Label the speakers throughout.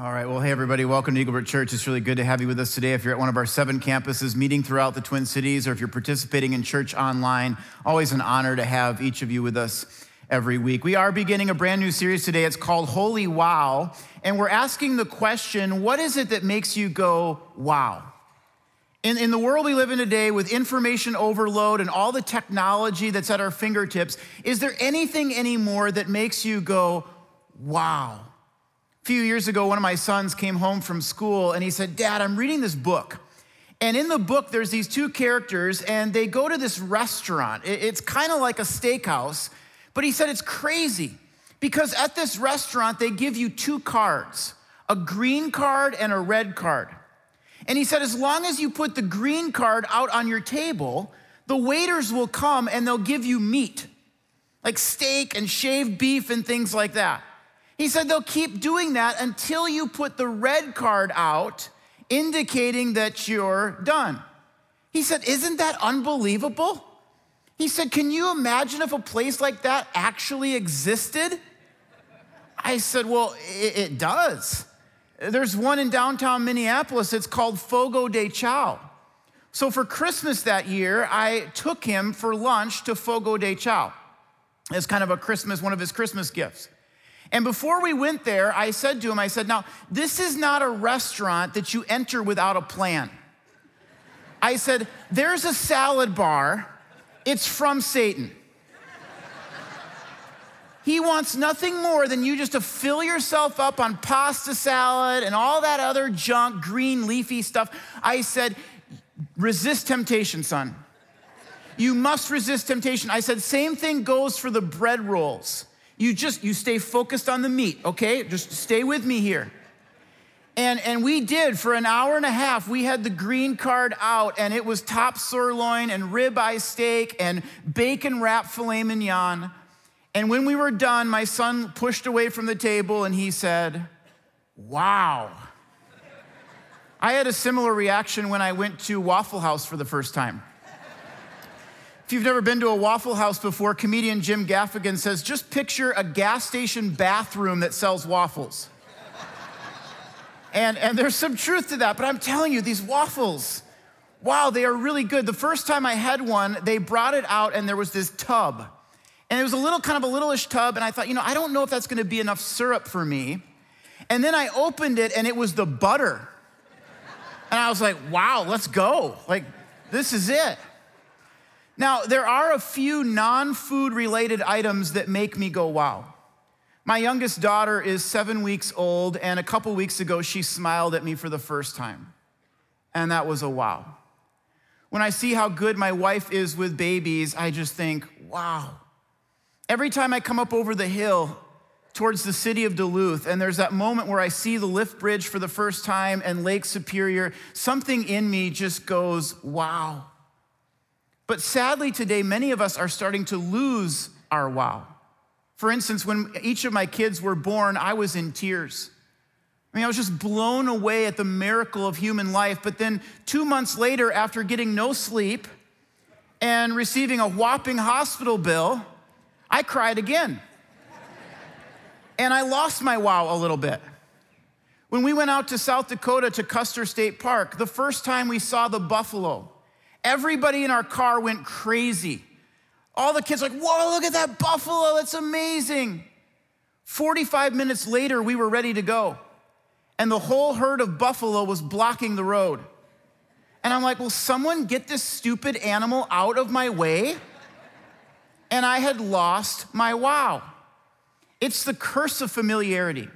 Speaker 1: All right. Well, hey, everybody. Welcome to Eaglebrook Church. It's really good to have you with us today. If you're at one of our seven campuses meeting throughout the Twin Cities, or if you're participating in church online, always an honor to have each of you with us every week. We are beginning a brand new series today. It's called Holy Wow. And we're asking the question what is it that makes you go, wow? In, in the world we live in today, with information overload and all the technology that's at our fingertips, is there anything anymore that makes you go, wow? Few years ago, one of my sons came home from school and he said, Dad, I'm reading this book. And in the book, there's these two characters, and they go to this restaurant. It's kind of like a steakhouse, but he said it's crazy because at this restaurant, they give you two cards a green card and a red card. And he said, as long as you put the green card out on your table, the waiters will come and they'll give you meat, like steak and shaved beef and things like that. He said they'll keep doing that until you put the red card out, indicating that you're done. He said, Isn't that unbelievable? He said, Can you imagine if a place like that actually existed? I said, Well, it, it does. There's one in downtown Minneapolis, it's called Fogo de Chao. So for Christmas that year, I took him for lunch to Fogo de Chao as kind of a Christmas, one of his Christmas gifts. And before we went there, I said to him, I said, now, this is not a restaurant that you enter without a plan. I said, there's a salad bar, it's from Satan. He wants nothing more than you just to fill yourself up on pasta salad and all that other junk, green, leafy stuff. I said, resist temptation, son. You must resist temptation. I said, same thing goes for the bread rolls. You just you stay focused on the meat, okay? Just stay with me here. And, and we did for an hour and a half. We had the green card out, and it was top sirloin and ribeye steak and bacon wrapped filet mignon. And when we were done, my son pushed away from the table and he said, Wow. I had a similar reaction when I went to Waffle House for the first time. If you've never been to a Waffle House before, comedian Jim Gaffigan says just picture a gas station bathroom that sells waffles. and, and there's some truth to that, but I'm telling you, these waffles, wow, they are really good. The first time I had one, they brought it out and there was this tub. And it was a little, kind of a littleish tub, and I thought, you know, I don't know if that's gonna be enough syrup for me. And then I opened it and it was the butter. And I was like, wow, let's go. Like, this is it. Now, there are a few non food related items that make me go, wow. My youngest daughter is seven weeks old, and a couple weeks ago, she smiled at me for the first time. And that was a wow. When I see how good my wife is with babies, I just think, wow. Every time I come up over the hill towards the city of Duluth, and there's that moment where I see the lift bridge for the first time and Lake Superior, something in me just goes, wow. But sadly, today, many of us are starting to lose our wow. For instance, when each of my kids were born, I was in tears. I mean, I was just blown away at the miracle of human life. But then, two months later, after getting no sleep and receiving a whopping hospital bill, I cried again. and I lost my wow a little bit. When we went out to South Dakota to Custer State Park, the first time we saw the buffalo, Everybody in our car went crazy. All the kids like, whoa, look at that buffalo, that's amazing. 45 minutes later, we were ready to go. And the whole herd of buffalo was blocking the road. And I'm like, will someone get this stupid animal out of my way? And I had lost my wow. It's the curse of familiarity.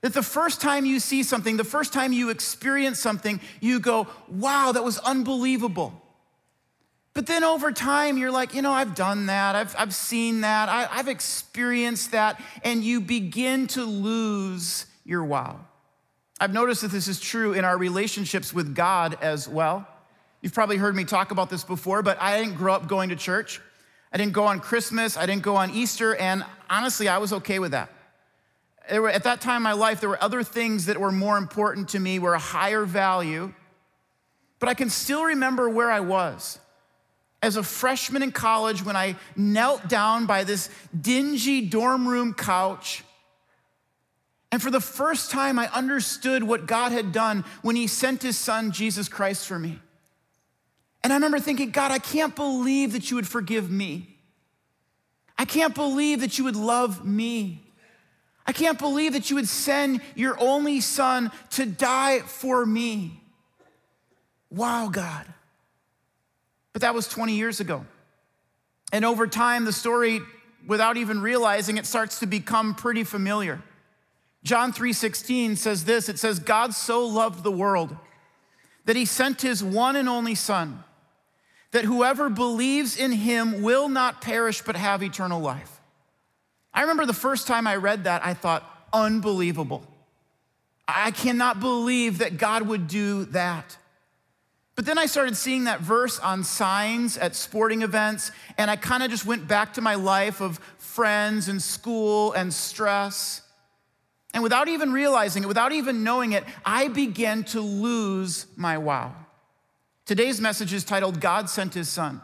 Speaker 1: That the first time you see something, the first time you experience something, you go, wow, that was unbelievable. But then over time, you're like, you know, I've done that, I've, I've seen that, I, I've experienced that, and you begin to lose your wow. I've noticed that this is true in our relationships with God as well. You've probably heard me talk about this before, but I didn't grow up going to church. I didn't go on Christmas, I didn't go on Easter, and honestly, I was okay with that. Were, at that time in my life, there were other things that were more important to me, were a higher value. But I can still remember where I was as a freshman in college when I knelt down by this dingy dorm room couch And for the first time, I understood what God had done when He sent His Son, Jesus Christ, for me. And I remember thinking, God, I can't believe that you would forgive me. I can't believe that you would love me. I can't believe that you would send your only son to die for me. Wow, God. But that was 20 years ago. And over time, the story, without even realizing it, starts to become pretty familiar. John 3:16 says this, it says God so loved the world that he sent his one and only son that whoever believes in him will not perish but have eternal life. I remember the first time I read that, I thought, unbelievable. I cannot believe that God would do that. But then I started seeing that verse on signs at sporting events, and I kind of just went back to my life of friends and school and stress. And without even realizing it, without even knowing it, I began to lose my wow. Today's message is titled God Sent His Son.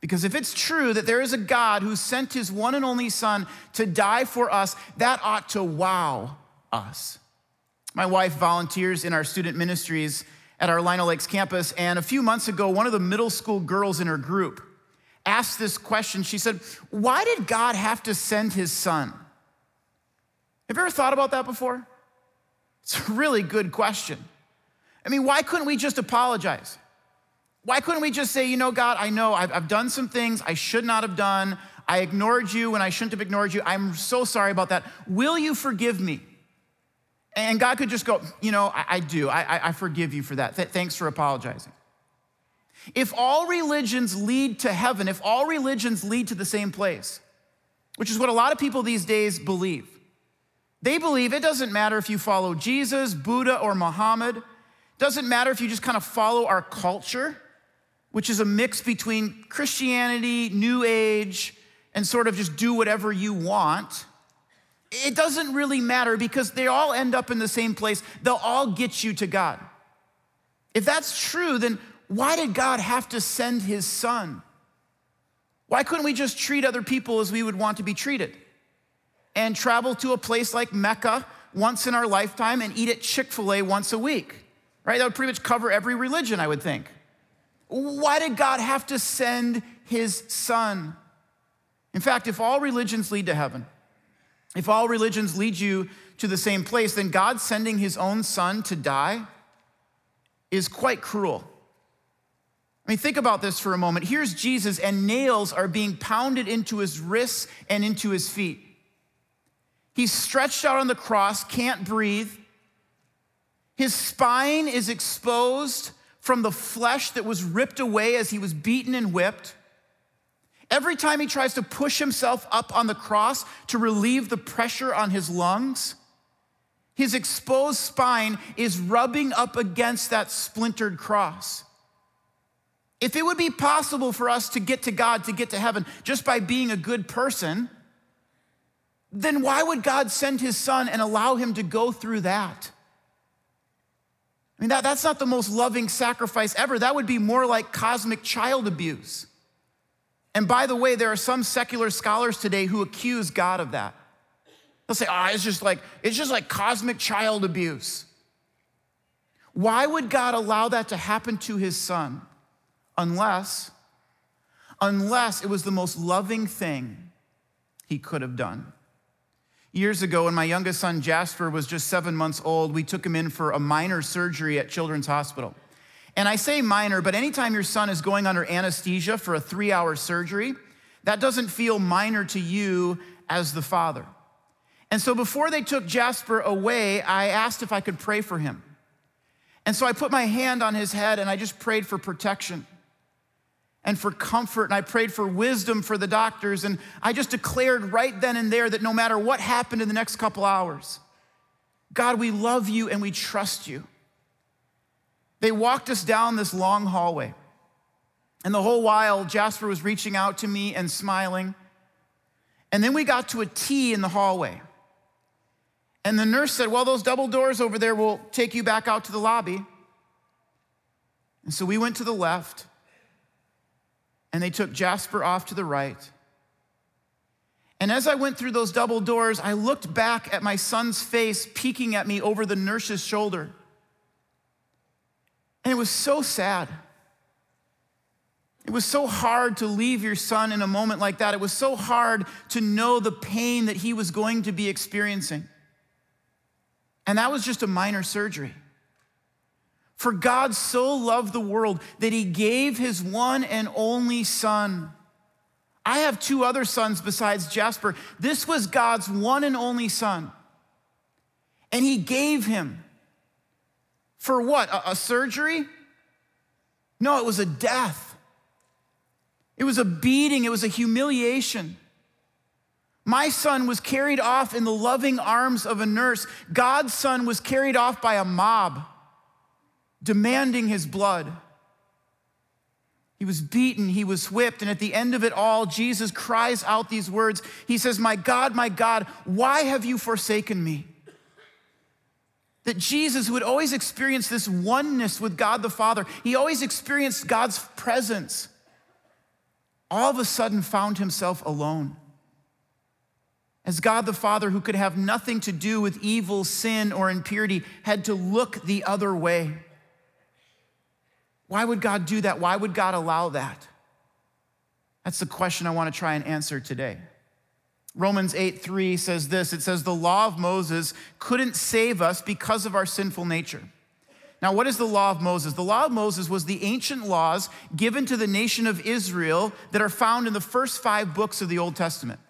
Speaker 1: Because if it's true that there is a God who sent his one and only son to die for us, that ought to wow us. My wife volunteers in our student ministries at our Lino Lakes campus, and a few months ago, one of the middle school girls in her group asked this question. She said, Why did God have to send his son? Have you ever thought about that before? It's a really good question. I mean, why couldn't we just apologize? Why couldn't we just say, you know, God, I know I've, I've, done some things I should not have done. I ignored you when I shouldn't have ignored you. I'm so sorry about that. Will you forgive me? And God could just go, you know, I, I do. I, I, forgive you for that. Th- thanks for apologizing. If all religions lead to heaven, if all religions lead to the same place, which is what a lot of people these days believe, they believe it doesn't matter if you follow Jesus, Buddha, or Muhammad. Doesn't matter if you just kind of follow our culture which is a mix between Christianity, New Age, and sort of just do whatever you want, it doesn't really matter because they all end up in the same place. They'll all get you to God. If that's true, then why did God have to send his son? Why couldn't we just treat other people as we would want to be treated and travel to a place like Mecca once in our lifetime and eat at Chick fil A once a week? Right? That would pretty much cover every religion, I would think. Why did God have to send his son? In fact, if all religions lead to heaven, if all religions lead you to the same place, then God sending his own son to die is quite cruel. I mean, think about this for a moment. Here's Jesus, and nails are being pounded into his wrists and into his feet. He's stretched out on the cross, can't breathe. His spine is exposed from the flesh that was ripped away as he was beaten and whipped. Every time he tries to push himself up on the cross to relieve the pressure on his lungs, his exposed spine is rubbing up against that splintered cross. If it would be possible for us to get to God, to get to heaven, just by being a good person, then why would God send his son and allow him to go through that? I mean, that, that's not the most loving sacrifice ever. That would be more like cosmic child abuse. And by the way, there are some secular scholars today who accuse God of that. They'll say, oh, it's just like, it's just like cosmic child abuse. Why would God allow that to happen to his son? Unless, unless it was the most loving thing he could have done. Years ago, when my youngest son Jasper was just seven months old, we took him in for a minor surgery at Children's Hospital. And I say minor, but anytime your son is going under anesthesia for a three hour surgery, that doesn't feel minor to you as the father. And so before they took Jasper away, I asked if I could pray for him. And so I put my hand on his head and I just prayed for protection and for comfort. And I prayed for wisdom for the doctors. And I just declared right then and there that no matter what happened in the next couple hours, God, we love you and we trust you. They walked us down this long hallway. And the whole while, Jasper was reaching out to me and smiling. And then we got to a T in the hallway. And the nurse said, Well, those double doors over there will take you back out to the lobby. And so we went to the left and they took Jasper off to the right. And as I went through those double doors, I looked back at my son's face peeking at me over the nurse's shoulder. And it was so sad. It was so hard to leave your son in a moment like that. It was so hard to know the pain that he was going to be experiencing. And that was just a minor surgery. For God so loved the world that he gave his one and only son. I have two other sons besides Jasper. This was God's one and only son. And he gave him for what? A, a surgery? No, it was a death. It was a beating, it was a humiliation. My son was carried off in the loving arms of a nurse. God's son was carried off by a mob demanding his blood. He was beaten, he was whipped, and at the end of it all, Jesus cries out these words. He says, My God, my God, why have you forsaken me? That Jesus, who had always experienced this oneness with God the Father, he always experienced God's presence, all of a sudden found himself alone. As God the Father, who could have nothing to do with evil, sin, or impurity, had to look the other way. Why would God do that? Why would God allow that? That's the question I want to try and answer today. Romans 8 3 says this it says, The law of Moses couldn't save us because of our sinful nature. Now, what is the law of Moses? The law of Moses was the ancient laws given to the nation of Israel that are found in the first five books of the Old Testament.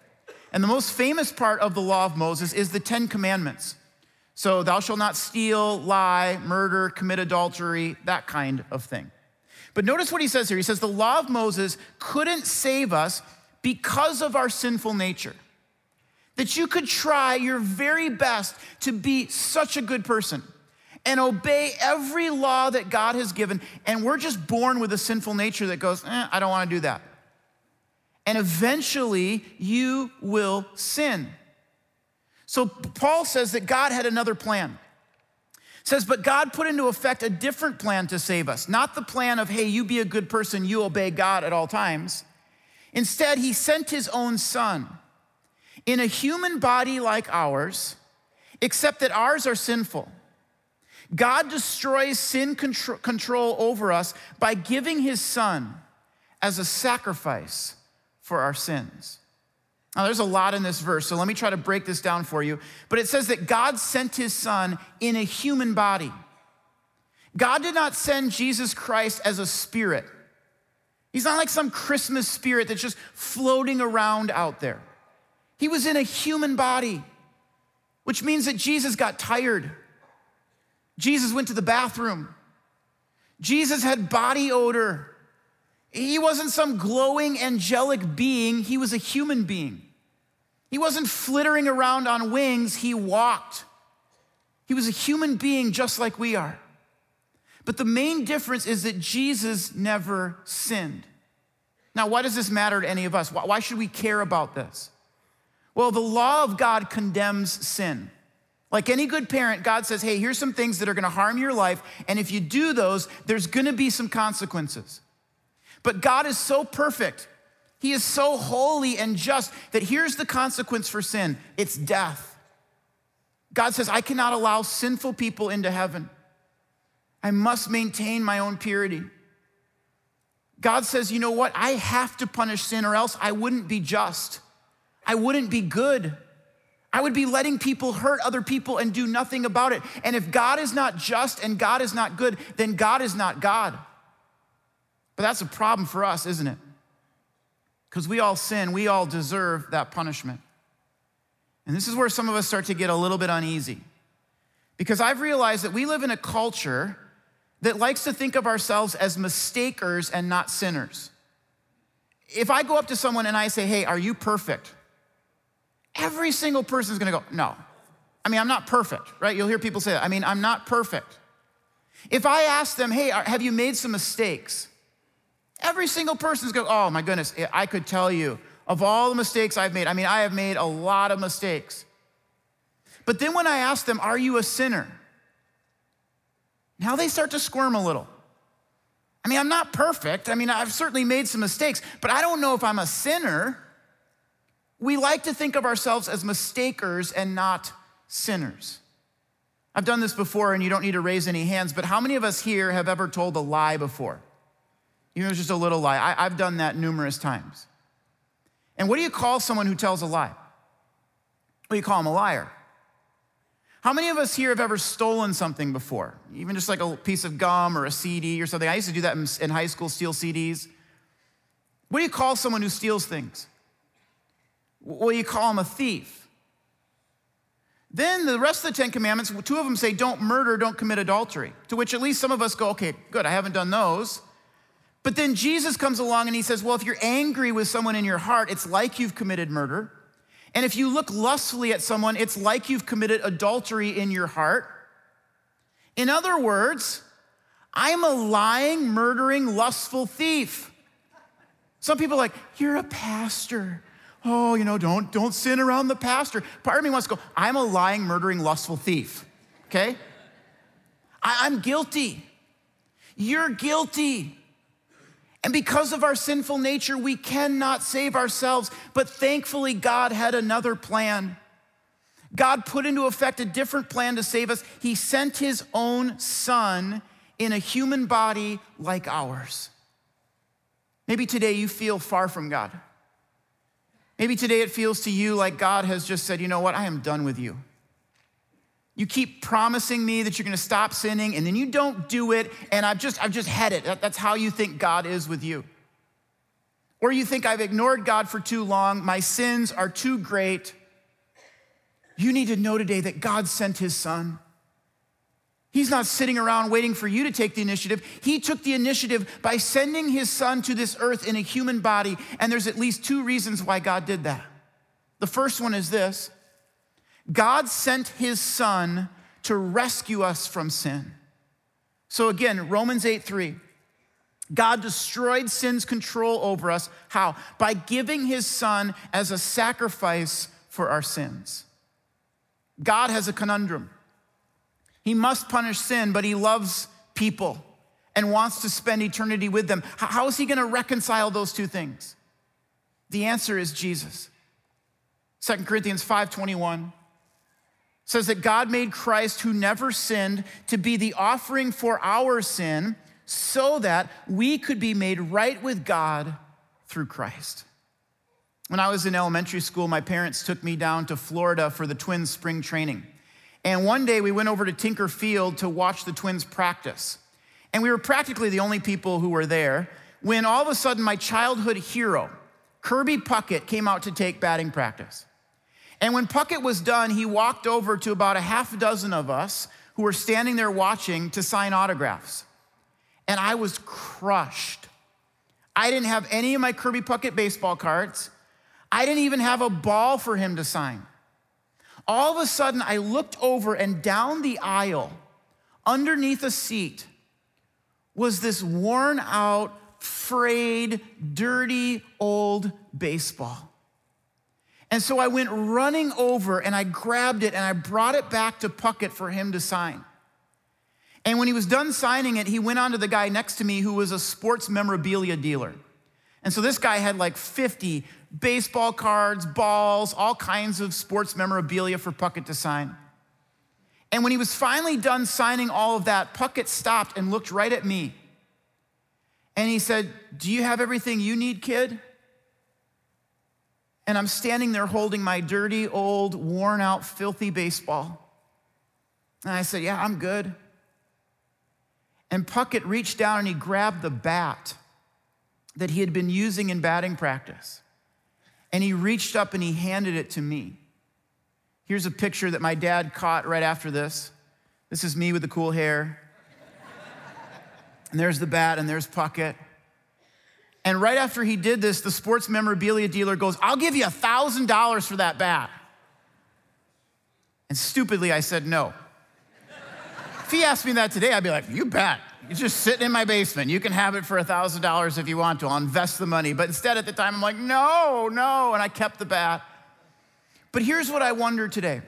Speaker 1: And the most famous part of the law of Moses is the Ten Commandments. So, thou shalt not steal, lie, murder, commit adultery, that kind of thing. But notice what he says here. He says, The law of Moses couldn't save us because of our sinful nature that you could try your very best to be such a good person and obey every law that God has given, and we're just born with a sinful nature that goes, eh, I don't want to do that. And eventually you will sin. So Paul says that God had another plan. says, but God put into effect a different plan to save us. Not the plan of, hey, you be a good person, you obey God at all times. Instead, he sent his own son in a human body like ours, except that ours are sinful. God destroys sin control over us by giving his son as a sacrifice for our sins. Now, there's a lot in this verse, so let me try to break this down for you. But it says that God sent his son in a human body. God did not send Jesus Christ as a spirit. He's not like some Christmas spirit that's just floating around out there. He was in a human body, which means that Jesus got tired. Jesus went to the bathroom. Jesus had body odor. He wasn't some glowing angelic being, he was a human being. He wasn't flittering around on wings, he walked. He was a human being just like we are. But the main difference is that Jesus never sinned. Now, why does this matter to any of us? Why should we care about this? Well, the law of God condemns sin. Like any good parent, God says, hey, here's some things that are gonna harm your life, and if you do those, there's gonna be some consequences. But God is so perfect, He is so holy and just that here's the consequence for sin it's death. God says, I cannot allow sinful people into heaven. I must maintain my own purity. God says, you know what? I have to punish sin or else I wouldn't be just. I wouldn't be good. I would be letting people hurt other people and do nothing about it. And if God is not just and God is not good, then God is not God. But that's a problem for us, isn't it? Because we all sin, we all deserve that punishment. And this is where some of us start to get a little bit uneasy. Because I've realized that we live in a culture that likes to think of ourselves as mistakers and not sinners. If I go up to someone and I say, hey, are you perfect? Every single person is gonna go, no. I mean, I'm not perfect, right? You'll hear people say that. I mean, I'm not perfect. If I ask them, hey, have you made some mistakes? Every single person is going, oh my goodness, I could tell you of all the mistakes I've made. I mean, I have made a lot of mistakes. But then when I ask them, are you a sinner? Now they start to squirm a little. I mean, I'm not perfect. I mean, I've certainly made some mistakes, but I don't know if I'm a sinner. We like to think of ourselves as mistakers and not sinners. I've done this before, and you don't need to raise any hands, but how many of us here have ever told a lie before? Even if it's just a little lie. I, have done that numerous times. And what do you call someone who tells a lie? Well, you call them a liar. How many of us here have ever stolen something before? Even just like a piece of gum or a CD or something. I used to do that in, in high school, steal CDs. What do you call someone who steals things? Well, you call him a thief. Then the rest of the Ten Commandments, two of them say, don't murder, don't commit adultery. To which at least some of us go, okay, good, I haven't done those. But then Jesus comes along and he says, well, if you're angry with someone in your heart, it's like you've committed murder. And if you look lustfully at someone, it's like you've committed adultery in your heart. In other words, I'm a lying, murdering, lustful thief. Some people are like, you're a pastor oh, you know, don't, don't sin around the pastor. Part of me wants to go, I'm a lying, murdering, lustful thief, okay? I, I'm guilty. You're guilty. And because of our sinful nature, we cannot save ourselves. But thankfully, God had another plan. God put into effect a different plan to save us. He sent his own son in a human body like ours. Maybe today you feel far from God. Maybe today it feels to you like God has just said, you know what, I am done with you. You keep promising me that you're gonna stop sinning, and then you don't do it, and I've just, I've just had it. That's how you think God is with you. Or you think I've ignored God for too long, my sins are too great. You need to know today that God sent his son. He's not sitting around waiting for you to take the initiative. He took the initiative by sending his son to this earth in a human body. And there's at least two reasons why God did that. The first one is this God sent his son to rescue us from sin. So again, Romans 8 3. God destroyed sin's control over us. How? By giving his son as a sacrifice for our sins. God has a conundrum. He must punish sin, but he loves people and wants to spend eternity with them. How is he going to reconcile those two things? The answer is Jesus. 2 Corinthians 5:21 says that God made Christ who never sinned to be the offering for our sin so that we could be made right with God through Christ. When I was in elementary school, my parents took me down to Florida for the twins spring training. And one day we went over to Tinker Field to watch the twins practice. And we were practically the only people who were there when all of a sudden my childhood hero, Kirby Puckett, came out to take batting practice. And when Puckett was done, he walked over to about a half a dozen of us who were standing there watching to sign autographs. And I was crushed. I didn't have any of my Kirby Puckett baseball cards. I didn't even have a ball for him to sign all of a sudden I looked over and down the aisle, underneath a seat, was this worn out, frayed, dirty old baseball. And so I went running over and I grabbed it and I brought it back to Puckett for him to sign. And when he was done signing it, he went on to the guy next to me who was a sports memorabilia dealer. And so this guy had like 50 baseball cards, balls, all kinds of sports memorabilia for Puckett to sign. And when he was finally done signing all of that, Puckett stopped and looked right at me. And he said, Do you have everything you need, kid? And I'm standing there holding my dirty, old, worn out, filthy baseball. And I said, Yeah, I'm good. And Puckett reached down and he grabbed the bat that he had been using in batting practice. And he reached up and he handed it to me. Here's a picture that my dad caught right after this. This is me with the cool hair. and there's the bat, and there's Puckett. And right after he did this, the sports memorabilia dealer goes, I'll give you a $1,000 for that bat. And stupidly, I said no. if he asked me that today, I'd be like, You bet. It's just sitting in my basement. You can have it for $1,000 if you want to. I'll invest the money. But instead, at the time, I'm like, no, no. And I kept the bat. But here's what I wonder today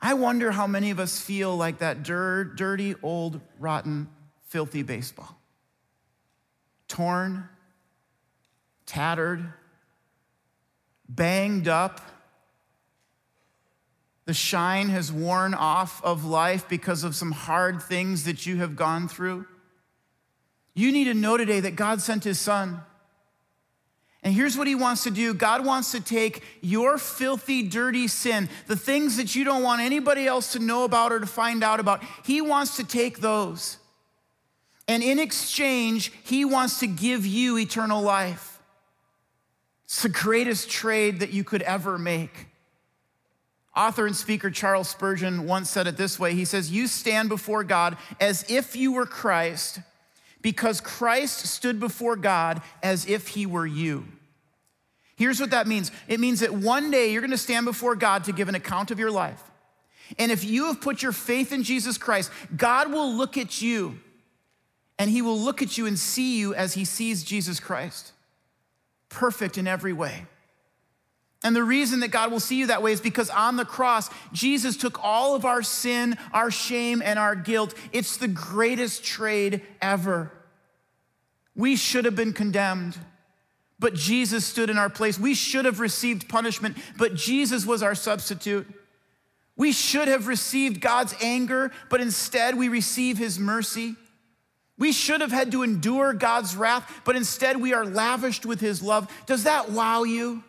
Speaker 1: I wonder how many of us feel like that dirty, old, rotten, filthy baseball. Torn, tattered, banged up. The shine has worn off of life because of some hard things that you have gone through. You need to know today that God sent his son. And here's what he wants to do God wants to take your filthy, dirty sin, the things that you don't want anybody else to know about or to find out about. He wants to take those. And in exchange, he wants to give you eternal life. It's the greatest trade that you could ever make. Author and speaker Charles Spurgeon once said it this way He says, You stand before God as if you were Christ, because Christ stood before God as if he were you. Here's what that means it means that one day you're gonna stand before God to give an account of your life. And if you have put your faith in Jesus Christ, God will look at you and he will look at you and see you as he sees Jesus Christ, perfect in every way. And the reason that God will see you that way is because on the cross, Jesus took all of our sin, our shame, and our guilt. It's the greatest trade ever. We should have been condemned, but Jesus stood in our place. We should have received punishment, but Jesus was our substitute. We should have received God's anger, but instead we receive his mercy. We should have had to endure God's wrath, but instead we are lavished with his love. Does that wow you?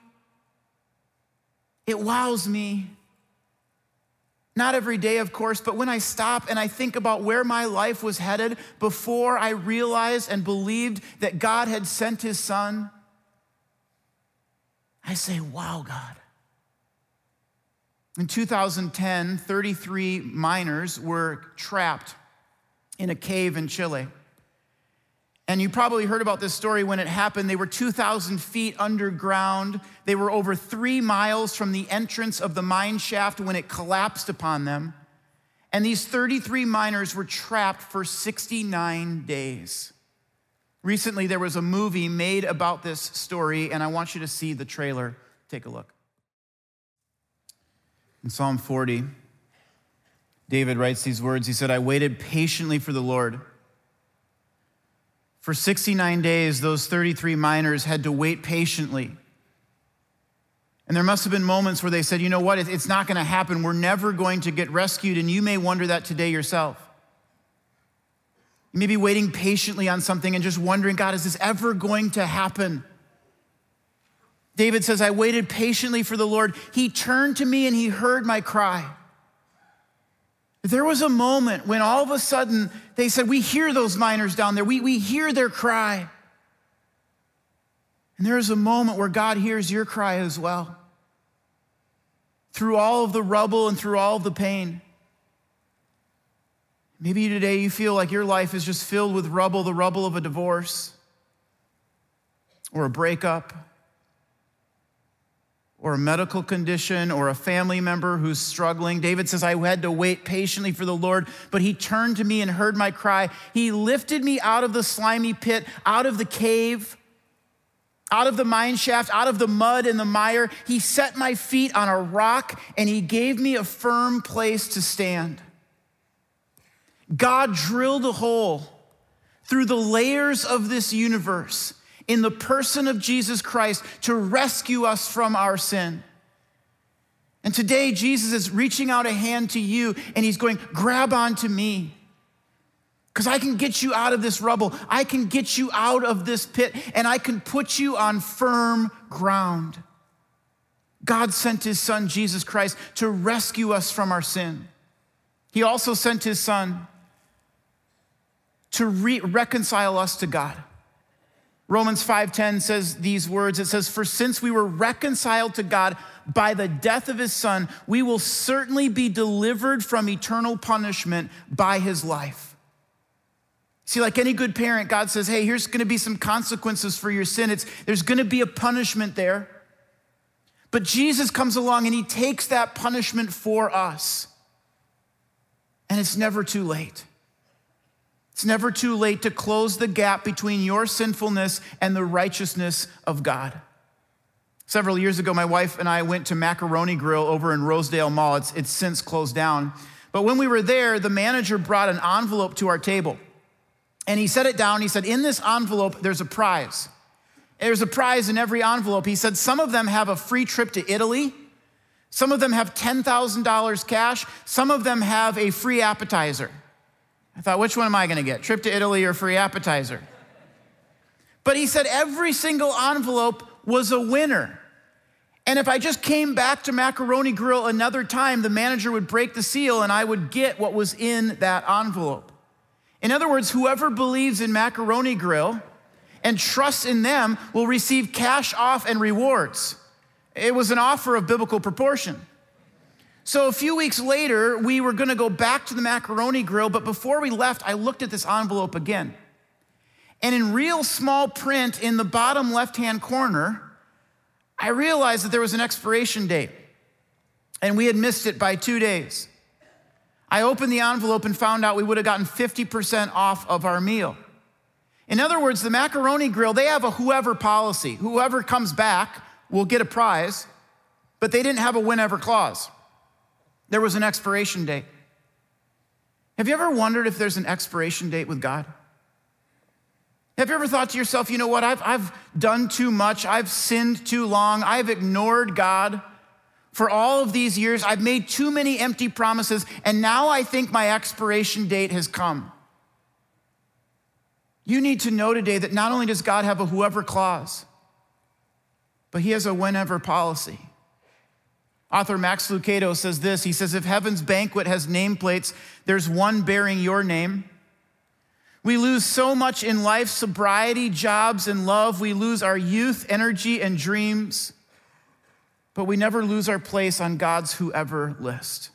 Speaker 1: It wows me. Not every day, of course, but when I stop and I think about where my life was headed before I realized and believed that God had sent his son, I say, wow, God. In 2010, 33 miners were trapped in a cave in Chile. And you probably heard about this story when it happened. They were 2,000 feet underground. They were over three miles from the entrance of the mine shaft when it collapsed upon them. And these 33 miners were trapped for 69 days. Recently, there was a movie made about this story, and I want you to see the trailer. Take a look. In Psalm 40, David writes these words He said, I waited patiently for the Lord. For 69 days, those 33 miners had to wait patiently. And there must have been moments where they said, you know what, it's not going to happen. We're never going to get rescued. And you may wonder that today yourself. You may be waiting patiently on something and just wondering, God, is this ever going to happen? David says, I waited patiently for the Lord. He turned to me and he heard my cry. There was a moment when all of a sudden they said, We hear those miners down there, we, we hear their cry. And there is a moment where God hears your cry as well. Through all of the rubble and through all of the pain. Maybe today you feel like your life is just filled with rubble, the rubble of a divorce or a breakup or a medical condition or a family member who's struggling. David says, I had to wait patiently for the Lord, but he turned to me and heard my cry. He lifted me out of the slimy pit, out of the cave, out of the mine shaft, out of the mud and the mire. He set my feet on a rock and he gave me a firm place to stand. God drilled a hole through the layers of this universe in the person of Jesus Christ to rescue us from our sin. And today, Jesus is reaching out a hand to you and he's going, grab onto me. Because I can get you out of this rubble. I can get you out of this pit and I can put you on firm ground. God sent his son, Jesus Christ, to rescue us from our sin. He also sent his son to re- reconcile us to God. Romans 5:10 says these words it says for since we were reconciled to God by the death of his son we will certainly be delivered from eternal punishment by his life. See like any good parent God says hey here's going to be some consequences for your sin it's there's going to be a punishment there. But Jesus comes along and he takes that punishment for us. And it's never too late. It's never too late to close the gap between your sinfulness and the righteousness of God. Several years ago, my wife and I went to Macaroni Grill over in Rosedale Mall. It's, it's since closed down. But when we were there, the manager brought an envelope to our table. And he set it down. He said, In this envelope, there's a prize. There's a prize in every envelope. He said some of them have a free trip to Italy. Some of them have $10,000 cash. Some of them have a free appetizer. I thought, which one am I going to get? Trip to Italy or free appetizer? But he said every single envelope was a winner. And if I just came back to Macaroni Grill another time, the manager would break the seal and I would get what was in that envelope. In other words, whoever believes in Macaroni Grill and trusts in them will receive cash off and rewards. It was an offer of biblical proportion. So a few weeks later, we were gonna go back to the Macaroni Grill, but before we left, I looked at this envelope again. And in real small print in the bottom left hand corner, I realized that there was an expiration date, and we had missed it by two days. I opened the envelope and found out we would have gotten 50% off of our meal. In other words, the macaroni grill, they have a whoever policy. Whoever comes back will get a prize, but they didn't have a whenever clause. There was an expiration date. Have you ever wondered if there's an expiration date with God? Have you ever thought to yourself, you know what, I've, I've done too much, I've sinned too long, I've ignored God for all of these years, I've made too many empty promises, and now I think my expiration date has come. You need to know today that not only does God have a whoever clause, but he has a whenever policy. Author Max Lucado says this He says, If heaven's banquet has nameplates, there's one bearing your name. We lose so much in life sobriety, jobs, and love. We lose our youth, energy, and dreams, but we never lose our place on God's whoever list.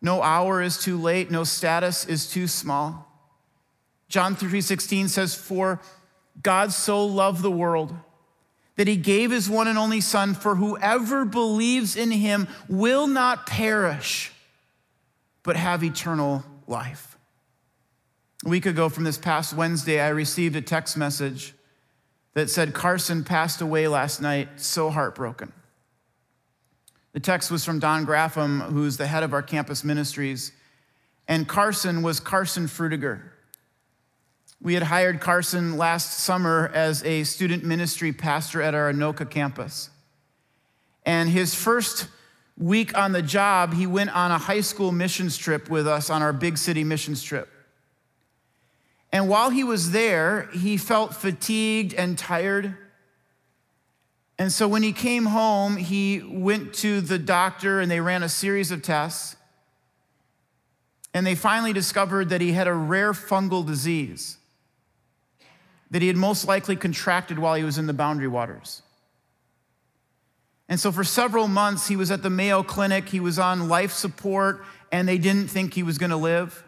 Speaker 1: No hour is too late, no status is too small. John 3:16 says for God so loved the world that he gave his one and only son for whoever believes in him will not perish but have eternal life. A week ago from this past Wednesday, I received a text message that said Carson passed away last night, so heartbroken. The text was from Don Graffam, who's the head of our campus ministries, and Carson was Carson Frutiger. We had hired Carson last summer as a student ministry pastor at our Anoka campus. And his first week on the job, he went on a high school missions trip with us on our big city missions trip. And while he was there, he felt fatigued and tired. And so when he came home, he went to the doctor and they ran a series of tests. And they finally discovered that he had a rare fungal disease that he had most likely contracted while he was in the boundary waters. And so for several months, he was at the Mayo Clinic, he was on life support, and they didn't think he was gonna live.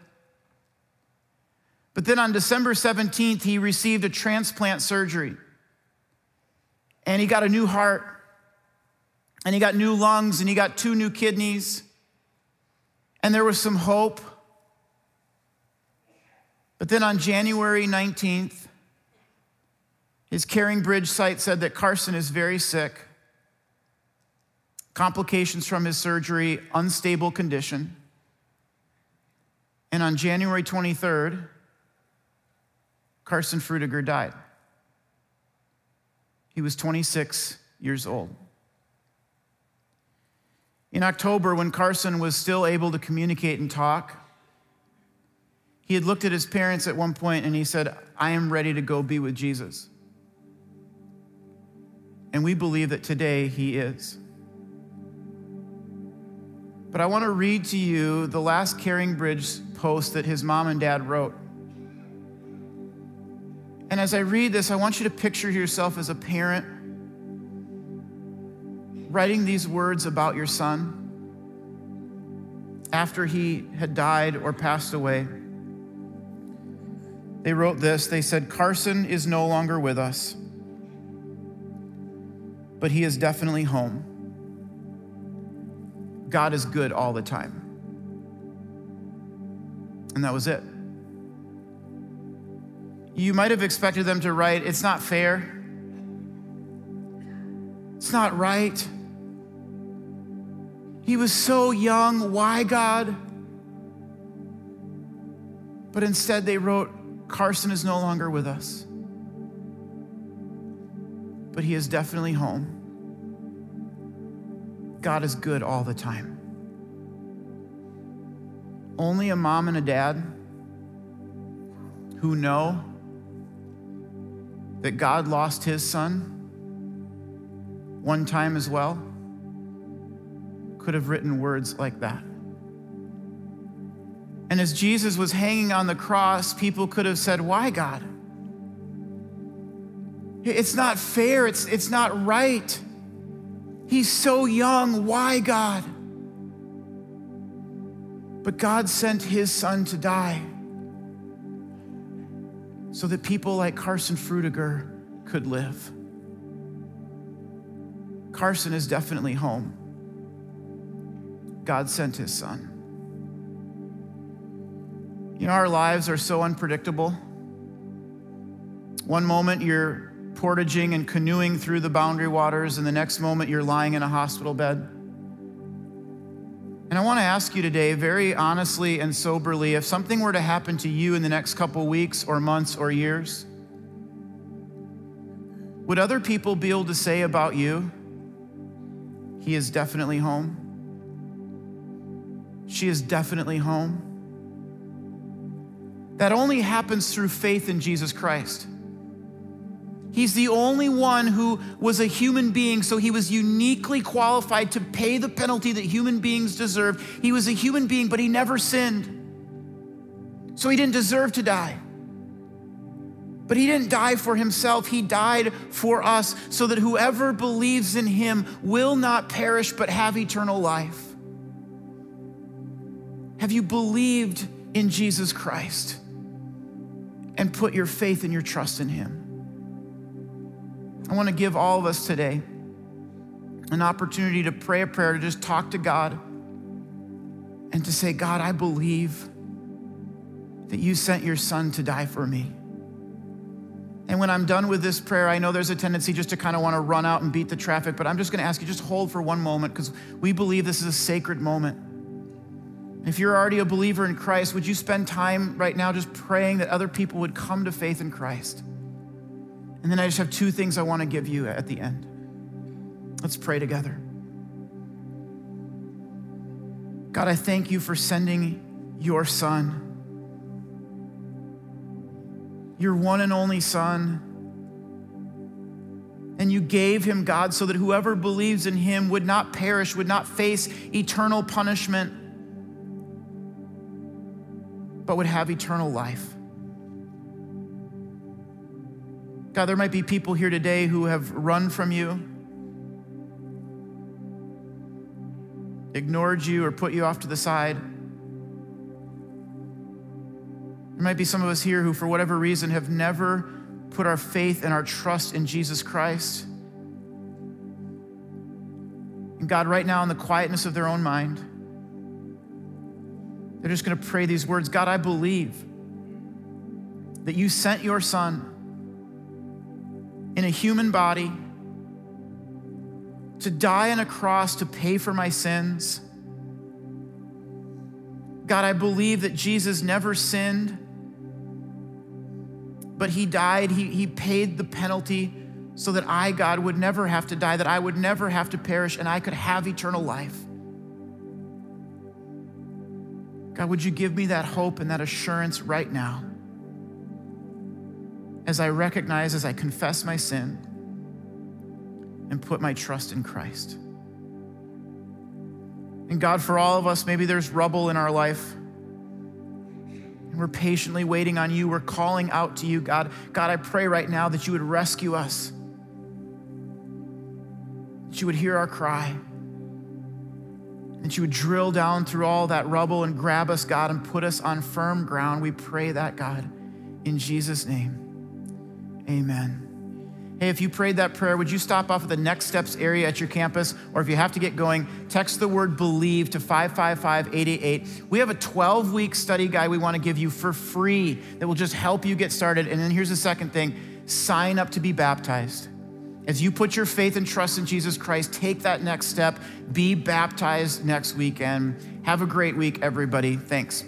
Speaker 1: But then on December 17th, he received a transplant surgery. And he got a new heart, and he got new lungs, and he got two new kidneys. And there was some hope. But then on January 19th, his CaringBridge site said that Carson is very sick, complications from his surgery, unstable condition. And on January 23rd, Carson Frutiger died. He was 26 years old. In October, when Carson was still able to communicate and talk, he had looked at his parents at one point and he said, I am ready to go be with Jesus. And we believe that today he is. But I want to read to you the last CaringBridge post that his mom and dad wrote. And as I read this, I want you to picture yourself as a parent writing these words about your son after he had died or passed away. They wrote this they said, Carson is no longer with us, but he is definitely home. God is good all the time. And that was it. You might have expected them to write, It's not fair. It's not right. He was so young. Why, God? But instead, they wrote, Carson is no longer with us. But he is definitely home. God is good all the time. Only a mom and a dad who know that God lost his son one time as well could have written words like that. And as Jesus was hanging on the cross, people could have said, Why, God? It's not fair. It's, it's not right. He's so young. Why, God? But God sent his son to die so that people like Carson Frutiger could live. Carson is definitely home. God sent his son. You know, our lives are so unpredictable. One moment you're portaging and canoeing through the boundary waters, and the next moment you're lying in a hospital bed. And I want to ask you today, very honestly and soberly, if something were to happen to you in the next couple weeks or months or years, would other people be able to say about you, he is definitely home? She is definitely home. That only happens through faith in Jesus Christ. He's the only one who was a human being, so he was uniquely qualified to pay the penalty that human beings deserve. He was a human being, but he never sinned. So he didn't deserve to die. But he didn't die for himself, he died for us, so that whoever believes in him will not perish but have eternal life. Have you believed in Jesus Christ and put your faith and your trust in him? I want to give all of us today an opportunity to pray a prayer, to just talk to God and to say, God, I believe that you sent your son to die for me. And when I'm done with this prayer, I know there's a tendency just to kind of want to run out and beat the traffic, but I'm just going to ask you just hold for one moment because we believe this is a sacred moment. If you're already a believer in Christ, would you spend time right now just praying that other people would come to faith in Christ? And then I just have two things I want to give you at the end. Let's pray together. God, I thank you for sending your son, your one and only son. And you gave him, God, so that whoever believes in him would not perish, would not face eternal punishment, but would have eternal life. God, there might be people here today who have run from you, ignored you, or put you off to the side. There might be some of us here who, for whatever reason, have never put our faith and our trust in Jesus Christ. And God, right now, in the quietness of their own mind, they're just going to pray these words God, I believe that you sent your son in a human body to die on a cross to pay for my sins. God, I believe that Jesus never sinned, but he died. He, he paid the penalty so that I, God, would never have to die, that I would never have to perish, and I could have eternal life. God, would you give me that hope and that assurance right now? As I recognize, as I confess my sin and put my trust in Christ. And God, for all of us, maybe there's rubble in our life. And we're patiently waiting on you. We're calling out to you, God. God, I pray right now that you would rescue us, that you would hear our cry, that you would drill down through all that rubble and grab us, God, and put us on firm ground. We pray that, God, in Jesus' name. Amen. Hey, if you prayed that prayer, would you stop off at the next steps area at your campus? Or if you have to get going, text the word believe to 555 888. We have a 12 week study guide we want to give you for free that will just help you get started. And then here's the second thing sign up to be baptized. As you put your faith and trust in Jesus Christ, take that next step. Be baptized next weekend. Have a great week, everybody. Thanks.